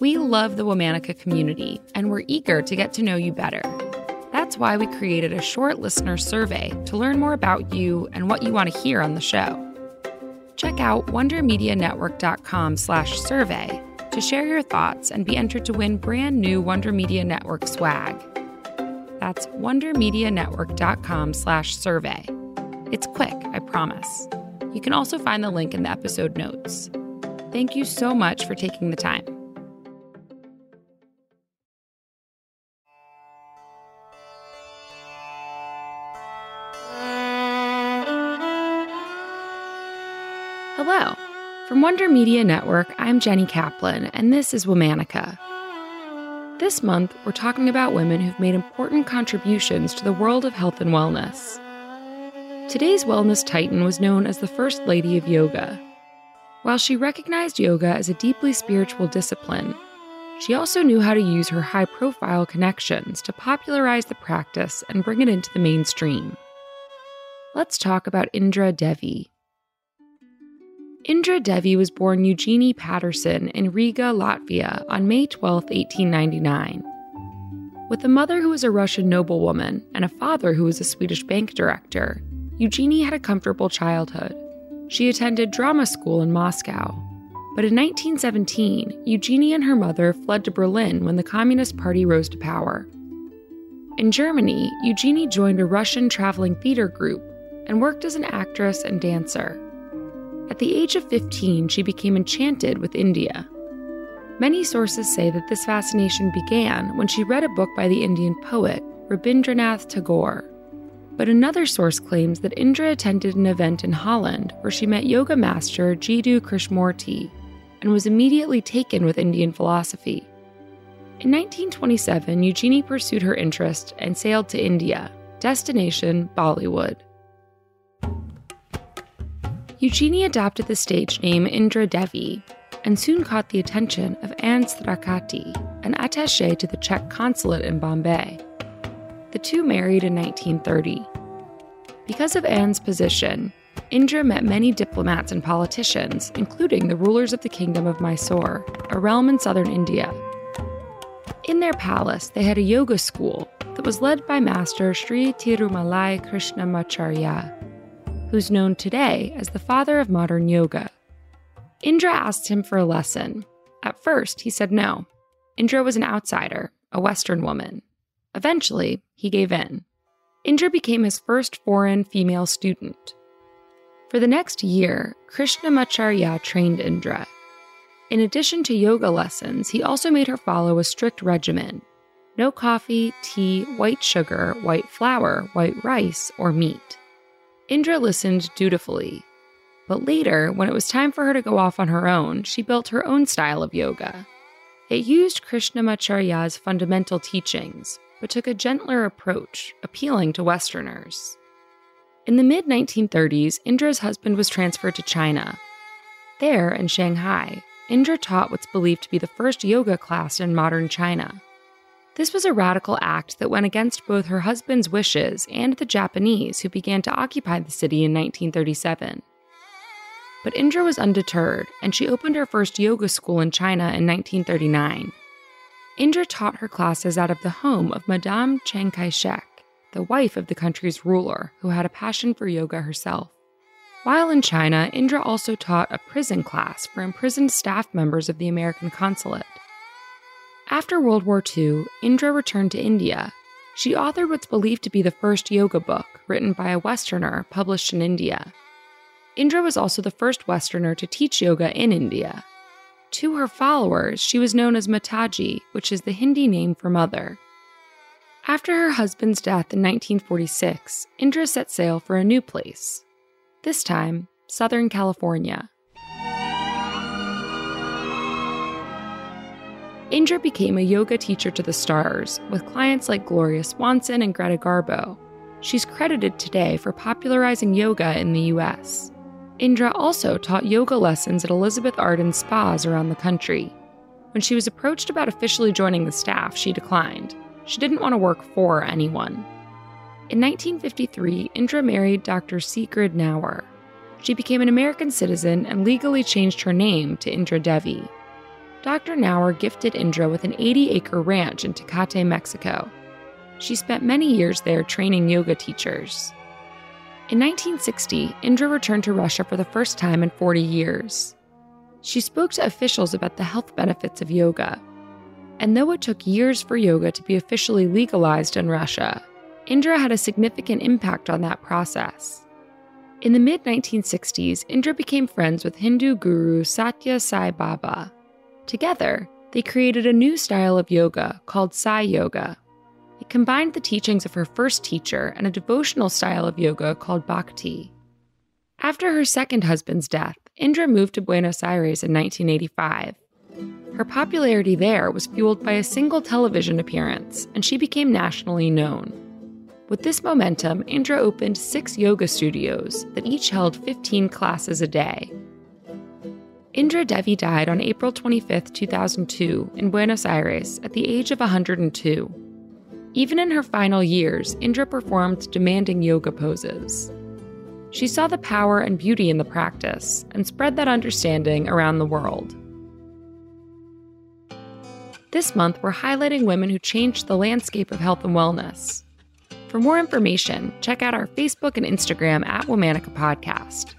We love the Womanica community, and we're eager to get to know you better. That's why we created a short listener survey to learn more about you and what you want to hear on the show. Check out wondermedianetwork.com/survey to share your thoughts and be entered to win brand new Wonder Media Network swag. That's wondermedianetwork.com/survey. It's quick, I promise. You can also find the link in the episode notes. Thank you so much for taking the time. Hello. From Wonder Media Network, I'm Jenny Kaplan, and this is Womanica. This month, we're talking about women who've made important contributions to the world of health and wellness. Today's wellness titan was known as the First Lady of Yoga. While she recognized yoga as a deeply spiritual discipline, she also knew how to use her high profile connections to popularize the practice and bring it into the mainstream. Let's talk about Indra Devi. Indra Devi was born Eugenie Peterson in Riga, Latvia on May 12, 1899. With a mother who was a Russian noblewoman and a father who was a Swedish bank director, Eugenie had a comfortable childhood. She attended drama school in Moscow. But in 1917, Eugenie and her mother fled to Berlin when the Communist Party rose to power. In Germany, Eugenie joined a Russian traveling theater group and worked as an actress and dancer. At the age of 15, she became enchanted with India. Many sources say that this fascination began when she read a book by the Indian poet Rabindranath Tagore. But another source claims that Indra attended an event in Holland where she met yoga master Jiddu Krishnamurti and was immediately taken with Indian philosophy. In 1927, Eugenie pursued her interest and sailed to India, destination Bollywood. Eugenie adopted the stage name Indra Devi and soon caught the attention of Jan Strakaty, an attaché to the Czech consulate in Bombay. The two married in 1930. Because of Jan's position, Indra met many diplomats and politicians, including the rulers of the Kingdom of Mysore, a realm in southern India. In their palace, they had a yoga school that was led by Master Sri Tirumalai Krishnamacharya, who's known today as the father of modern yoga. Indra asked him for a lesson. At first, he said no. Indra was an outsider, a Western woman. Eventually, he gave in. Indra became his first foreign female student. For the next year, Krishnamacharya trained Indra. In addition to yoga lessons, he also made her follow a strict regimen no coffee, tea, white sugar, white flour, white rice, or meat. Indra listened dutifully. But later, when it was time for her to go off on her own, she built her own style of yoga. It used Krishnamacharya's fundamental teachings, but took a gentler approach, appealing to Westerners. In the mid 1930s, Indra's husband was transferred to China. There, in Shanghai, Indra taught what's believed to be the first yoga class in modern China. This was a radical act that went against both her husband's wishes and the Japanese who began to occupy the city in 1937. But Indra was undeterred, and she opened her first yoga school in China in 1939. Indra taught her classes out of the home of Madame Chiang Kai shek, the wife of the country's ruler, who had a passion for yoga herself. While in China, Indra also taught a prison class for imprisoned staff members of the American consulate. After World War II, Indra returned to India. She authored what's believed to be the first yoga book, written by a Westerner published in India. Indra was also the first Westerner to teach yoga in India. To her followers, she was known as Mataji, which is the Hindi name for mother. After her husband's death in 1946, Indra set sail for a new place. This time, Southern California. Indra became a yoga teacher to the stars, with clients like Gloria Swanson and Greta Garbo. She's credited today for popularizing yoga in the US. Indra also taught yoga lessons at Elizabeth Arden spas around the country. When she was approached about officially joining the staff, she declined. She didn't want to work for anyone. In 1953, Indra married Dr. Sigfrid Knauer. She became an American citizen and legally changed her name to Indra Devi. Dr. Knauer gifted Indra with an 80 acre ranch in Tecate, Mexico. She spent many years there training yoga teachers. In 1960, Indra returned to Russia for the first time in 40 years. She spoke to officials about the health benefits of yoga. And though it took years for yoga to be officially legalized in Russia, Indra had a significant impact on that process. In the mid 1960s, Indra became friends with Hindu guru Sathya Sai Baba. Together, they created a new style of yoga called Sai Yoga. It combined the teachings of her first teacher and a devotional style of yoga called Bhakti. After her second husband's death, Indra moved to Buenos Aires in 1985. Her popularity there was fueled by a single television appearance, and she became nationally known. With this momentum, Indra opened six yoga studios that each held 15 classes a day, Indra Devi died on April 25, 2002, in Buenos Aires at the age of 102. Even in her final years, Indra performed demanding yoga poses. She saw the power and beauty in the practice and spread that understanding around the world. This month, we're highlighting women who changed the landscape of health and wellness. For more information, check out our Facebook and Instagram at Womanica Podcast.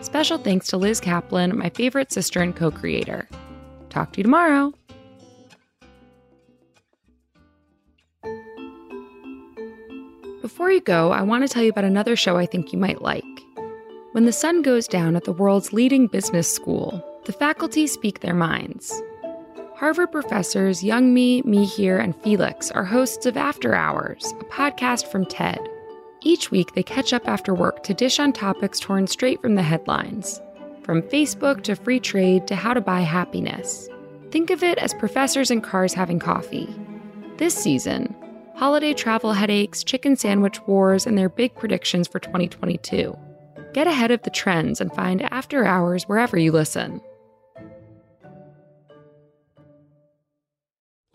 Special thanks to Liz Kaplan, my favorite sister and co creator. Talk to you tomorrow. Before you go, I want to tell you about another show I think you might like. When the sun goes down at the world's leading business school, the faculty speak their minds. Harvard professors Youngme, Mihir, and Felix are hosts of After Hours, a podcast from TED. Each week, they catch up after work to dish on topics torn straight from the headlines, from Facebook to free trade to how to buy happiness. Think of it as professors in cars having coffee. This season, holiday travel headaches, chicken sandwich wars, and their big predictions for 2022. Get ahead of the trends and find After Hours wherever you listen.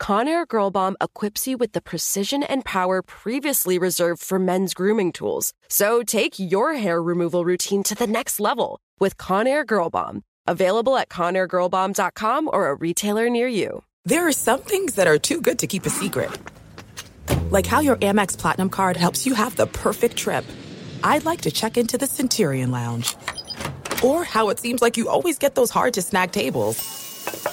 Conair Girl Bomb equips you with the precision and power previously reserved for men's grooming tools. So take your hair removal routine to the next level with Conair Girl Bomb. Available at ConairGirlBomb.com or a retailer near you. There are some things that are too good to keep a secret. Like how your Amex Platinum card helps you have the perfect trip. I'd like to check into the Centurion Lounge. Or how it seems like you always get those hard to snag tables.